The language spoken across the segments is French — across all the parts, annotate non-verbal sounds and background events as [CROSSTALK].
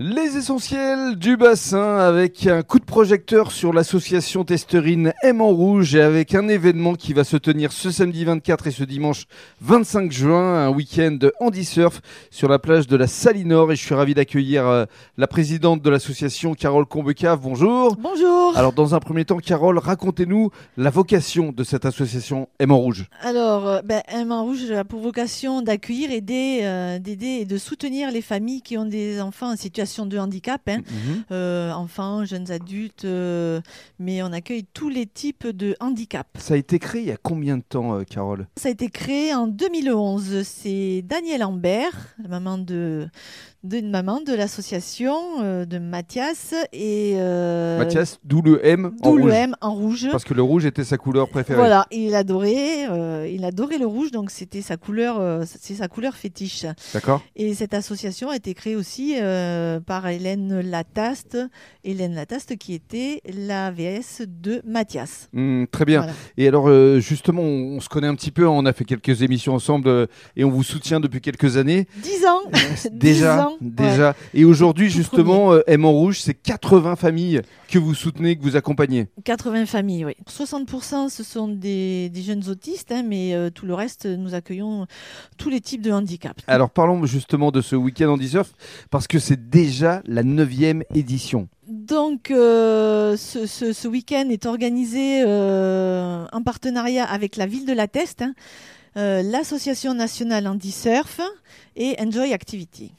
Les essentiels du bassin avec un coup de projecteur sur l'association testerine M en rouge et avec un événement qui va se tenir ce samedi 24 et ce dimanche 25 juin, un week-end handi-surf sur la plage de la Salinor et je suis ravi d'accueillir euh, la présidente de l'association Carole Combecave. Bonjour. Bonjour. Alors dans un premier temps, Carole, racontez-nous la vocation de cette association M en rouge. Alors, euh, ben, M en rouge a pour vocation d'accueillir, aider, euh, d'aider et de soutenir les familles qui ont des enfants en situation de handicap, hein. Mhm. Euh, enfants, jeunes adultes, euh, mais on accueille tous les types de handicap. Ça a été créé il y a combien de temps, euh, Carole? Ça a été créé en 2011. C'est Daniel Ambert, la maman de, d'une maman de l'association euh, de Mathias et euh, Mathias, d'où le M en rouge. M en rouge. Parce que le rouge était sa couleur préférée. Voilà, il adorait, euh, il adorait le rouge, donc c'était sa couleur, c'est sa couleur fétiche. D'accord Et cette association a été créée aussi par Hélène Lataste, Hélène Lataste qui était la VS de Mathias. Hmm, Très bien. Voilà. Et alors, euh, justement, on, on se connaît un petit peu, on a fait quelques émissions ensemble euh, et on vous soutient depuis quelques années. 10 ans Déjà, [LAUGHS] 10 ans, déjà. Et aujourd'hui, justement, euh, M en rouge, c'est 80 familles que vous soutenez, que vous accompagnez. 80 familles, oui. 60% ce sont des, des jeunes autistes, hein, mais euh, tout le reste, nous accueillons tous les types de handicap. Alors, parlons justement de ce week-end en surf parce que c'est déjà la neuvième édition. Donc, euh, ce, ce- ce week-end est organisé euh, en partenariat avec la ville de La Teste, hein, l'Association nationale Handisurf et Enjoy Activity.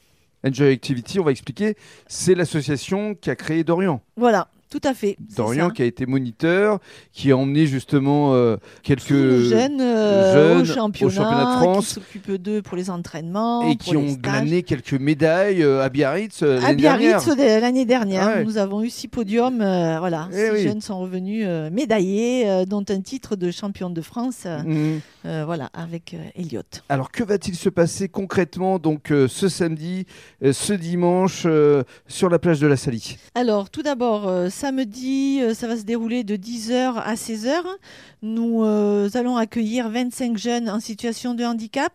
Enjoy Activity, on va expliquer, c'est l'association qui a créé Dorian. Voilà, tout à fait. Dorian qui a été moniteur, qui a emmené justement euh, quelques... Jeunes, euh, jeunes au, au championnat, de France. qui s'occupent d'eux pour les entraînements, et qui ont glané quelques médailles euh, à Biarritz euh, À l'année dernière. Biarritz de- l'année dernière, Ouais. nous avons eu six podiums. euh, voilà, Eh six oui. jeunes sont revenus médaillés, dont un titre de champion de France. Mhm. voilà, avec euh, Elliot. Alors que va-t-il se passer concrètement donc ce samedi, ce dimanche sur la plage de la Salie? Alors, tout d'abord, samedi, euh, ça va se dérouler de 10h à 16h. Nous euh, allons accueillir 25 jeunes en situation de handicap.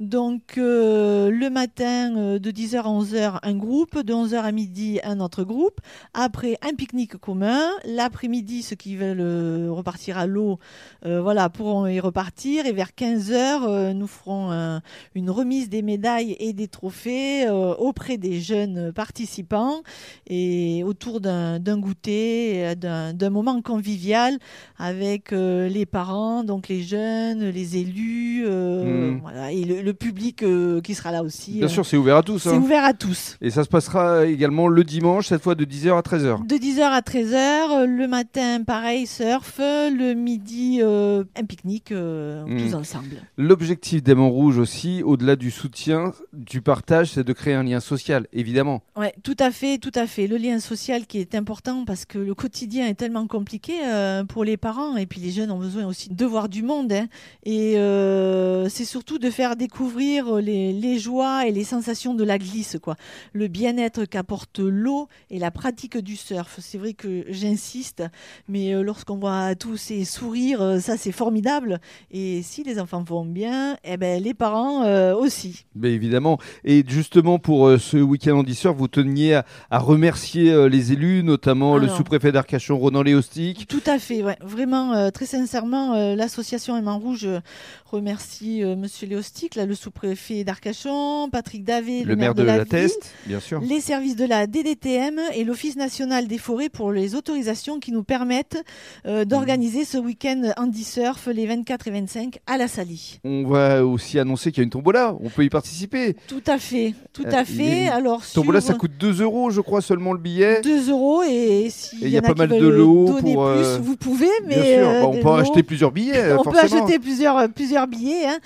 Donc, euh, le matin, euh, de 10h à 11h, un groupe. De 11h à midi, un autre groupe. Après, un pique-nique commun. L'après-midi, ceux qui veulent euh, repartir à l'eau, euh, voilà, pourront y repartir. Et vers 15h, euh, nous ferons un- une remise des médailles et des trophées euh, auprès des jeunes participants et autour d'un d'un goûter, d'un d'un moment convivial avec euh, les parents, donc les jeunes, les élus, euh, Mhm. voilà, et le, le public euh, qui sera là aussi. Bien euh, sûr, c'est ouvert à tous. c'est hein. ouvert à tous. Et ça se passera également le dimanche, cette fois de 10h à 13h. De 10h à 13h, le matin, pareil, surf, le midi, euh, un pique-nique, euh, Mhm. tous ensemble. L'objectif d'Aimant Rouge aussi, au-delà du soutien, du partage, c'est de créer un lien social, évidemment. Ouais, tout à fait, tout à fait. Le lien social qui est important parce que le quotidien est tellement compliqué euh, pour les parents et puis les jeunes ont besoin aussi de voir du monde. hein. Et euh, c'est surtout de faire découvrir les, les joies et les sensations de la glisse, quoi. Le bien-être qu'apporte l'eau et la pratique du surf. C'est vrai que j'insiste, mais euh, lorsqu'on voit tous ces sourires, euh, ça c'est formidable. Et si les enfants vont bien, eh ben les parents euh, aussi. Mais évidemment. Et justement, pour euh, ce week-end en surf, vous teniez à, à remercier euh, les élus, notamment le Alors. sous-préfet sous-préfet d'Arcachon, Ronan Léostic. Tout à fait, ouais. vraiment, euh, très sincèrement, euh, l'association Aimant Rouge euh, remercie euh, Monsieur Léostic, là, le sous-préfet d'Arcachon, Patrick Davé, le, maire de, la, la, ville, Teste, bien sûr. les services de la DDTM et l'Office national des forêts pour les autorisations qui nous permettent euh, d'organiser ce week-end Andy Surf les 24 et 25 à la Salie. On va aussi annoncer qu'il y a une tombola, on peut y participer. Tout à fait, tout Euh, à fait. Alors, Tombola, sur ça coûte 2 euros, je crois, seulement le billet. 2 euros et s'il Et il y, y a pas mal de lots pour, plus, euh, vous pouvez, mais Bien sûr, euh, Bah, on peut lots- acheter plusieurs billets, [LAUGHS] on peut forcément. acheter plusieurs, plusieurs billets. hein.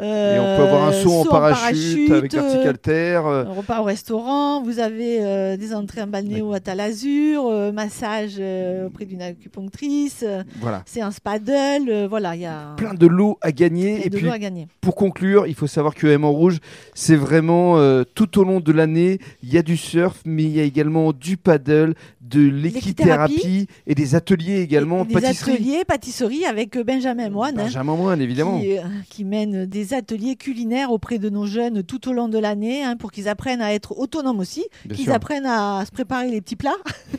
Et on peut avoir un Euh, saut en saut parachute, avec Articalter. euh, un repas au restaurant, vous avez euh, des entrées en balnéo à Talazur, massage auprès d'une acupunctrice, voilà. séance paddle, euh, voilà, il y a Plein de lots à gagner. Et de puis, à gagner. pour conclure, il faut savoir que M en Rouge, c'est vraiment tout au long de l'année, il y a du surf, mais il y a également du paddle, de l'équithérapie et des ateliers également, Et des pâtisserie. ateliers, pâtisserie avec Benjamin Moine. hein, Benjamin Moine, évidemment. Qui, euh, qui mène des ateliers culinaire auprès de nos jeunes tout au long de l'année hein, pour qu'ils apprennent à être autonomes aussi, qu'ils apprennent à se préparer les petits plats. [LAUGHS]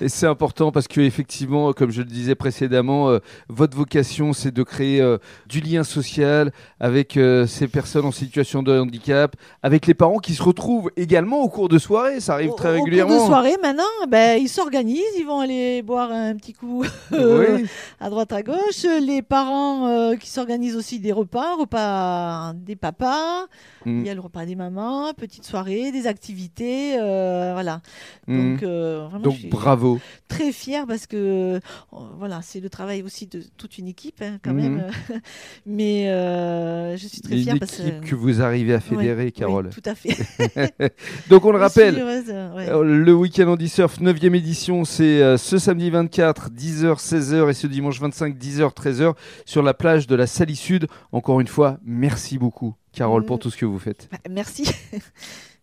et c'est important parce que effectivement, comme je le disais précédemment, euh, votre vocation c'est de créer euh, du lien social avec euh, ces personnes en situation de handicap, avec les parents qui se retrouvent également au cours de soirée. Ça arrive très régulièrement. Au cours de soirée, maintenant, ben, ils s'organisent, ils vont aller boire un petit coup [LAUGHS] à droite à gauche. Les parents qui s'organisent aussi des repas, repas des papas. Mm. Il y a le repas des mamans, petite soirée, des activités, voilà. Mm. Donc, vraiment, Donc bravo. Très fière parce que voilà, c'est le travail aussi de toute une équipe hein, quand même. Mhm. [LAUGHS] Mais euh, je suis très fière parce que que vous arrivez à fédérer, Carole. tout à fait. [LAUGHS] Donc on le rappelle, euh, le week-end Andy Surf 9e édition, c'est euh, ce samedi 24, 10h, 16h et ce dimanche 25, 10h, 13h sur la plage de la Salie Sud. Encore une fois, merci beaucoup, Carole, pour mm. tout ce que vous faites. Bah, merci. [LAUGHS]